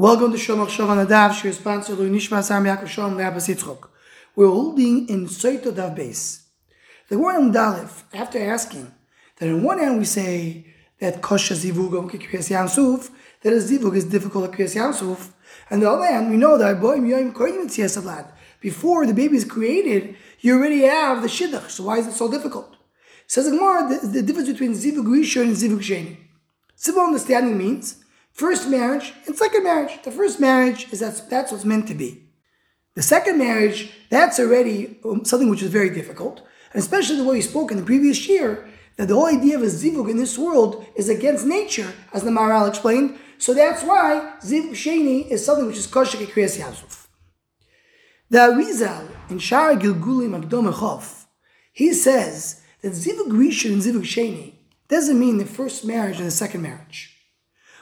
Welcome to Shom Achshav on Adav, Shir sponsor Louis Nishma Sam Yaakov Shalom Rabbis Yitzchok. We're holding in Soito Dav Beis. The word on Dalif, after asking that on one hand we say that Kosha Zivug of Kriyas Yamsuf, that a Zivug is difficult at Kriyas Yamsuf, and the other hand we know that Boim Yoim Koyim Tziyas Before the baby is created, you already have the Shidduch, so why is it so difficult? Says Gemara, the, the difference between Zivug Rishon and Zivug Sheni. Simple understanding means First marriage and second marriage. The first marriage is that's that's what's meant to be. The second marriage, that's already um, something which is very difficult, and especially the way you spoke in the previous year, that the whole idea of a zivug in this world is against nature, as the Maharal explained. So that's why zivug sheni is something which is kosher kriyas yasuf. The Arizal in Shaar HaGilgulim Agdom he says that zivug rishon and zivug sheni doesn't mean the first marriage and the second marriage.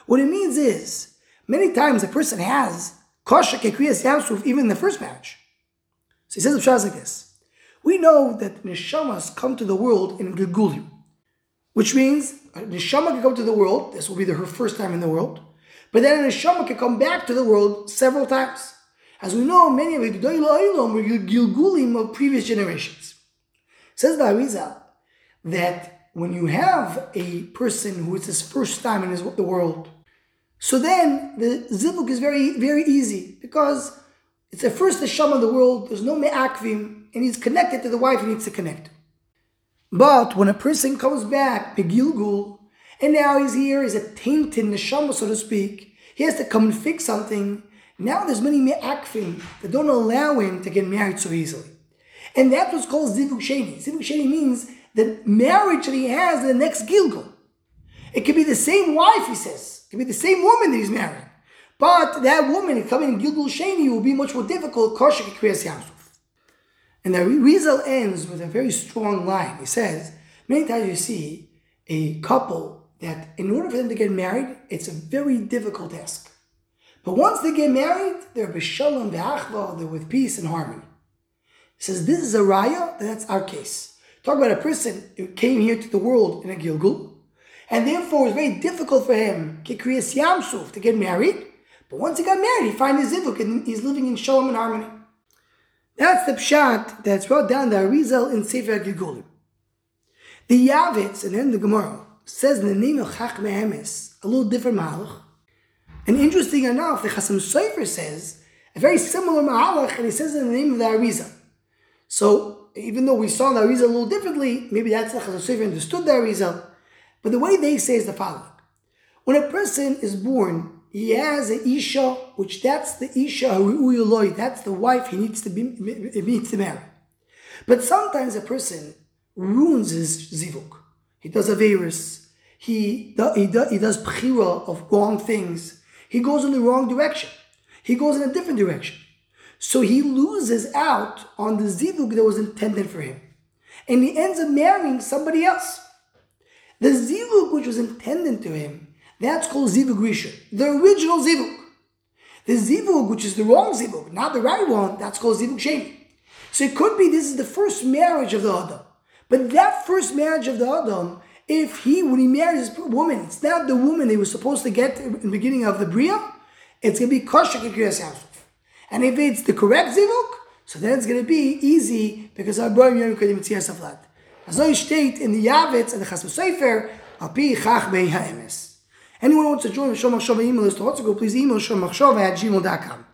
What it means is, many times a person has kosher kekriyas yamsuf even in the first marriage. So he says the Pshaz like this. We know that neshamas come to the world in Gilgulim, which means a neshama can come to the world, this will be the, her first time in the world, but then a neshama can come back to the world several times. As we know, many of the Gdoil were Gilgulim of previous generations. Says the Arizal that when you have a person who is his first time in his, the world, so then the zivuk is very, very easy because it's the first Hashem in the world, there's no me'akvim, and he's connected to the wife he needs to connect. But when a person comes back, Begilgul, and now he's here, he's a tainted neshama, so to speak, he has to come and fix something. Now there's many me'akvim that don't allow him to get married so easily. And that's what's called zivuk sheni. Zivuk sheni means the marriage that he has in the next Gilgul. It could be the same wife, he says. It could be the same woman that he's marrying. But that woman coming in Gilgul Sheni will be much more difficult. And the Arizal ends with a very strong line. He says, many times you see a couple that in order for them to get married, it's a very difficult task. But once they get married, they're b'shalom v'achva, they're with peace and harmony. He says, this is a raya, that's our case. Talk about a person who came here to the world in a Gilgul, and therefore it was very difficult for him, to get married. But once he got married, he found his zivuk and he's living in shalom and harmony. That's the pshat that's brought down the Arizal in Sefer Gilgulim. The Yavitz, and then the Gemara, says in the name of Chachmei Ha'emes, a little different malach. And interesting enough, the Chasam Sofer says a very similar malach, and he says in the name of the Arizal. So, even though we saw the Arizal a little differently, maybe that's the Chasam Sofer understood the Arizal. But the way they say is the following. When a person is born, he has an Isha, which that's the Isha that's the wife he needs to be needs to marry. But sometimes a person ruins his zivuk. He does a virus. He, he, do, he does pchira of wrong things. He goes in the wrong direction. He goes in a different direction. So he loses out on the zivuk that was intended for him. And he ends up marrying somebody else. The zivug which was intended to him, that's called zivug rishon, the original zivug. The zivug which is the wrong zivug, not the right one, that's called zivug sheni. So it could be this is the first marriage of the Adam. But that first marriage of the Adam, if he, when he marries this woman, it's not the woman he was supposed to get in the beginning of the Bria, it's going to be kosher kikriyas And if it's the correct zivuk, so then it's going to be easy because our boy Yom Kodim Tzias Aflat. So steht in the Yavitz and the Chasam Sofer, Api Chachmei Ha'emes. Anyone wants to join the Shomach Shova email list to go, please email shomachshova at gmail.com.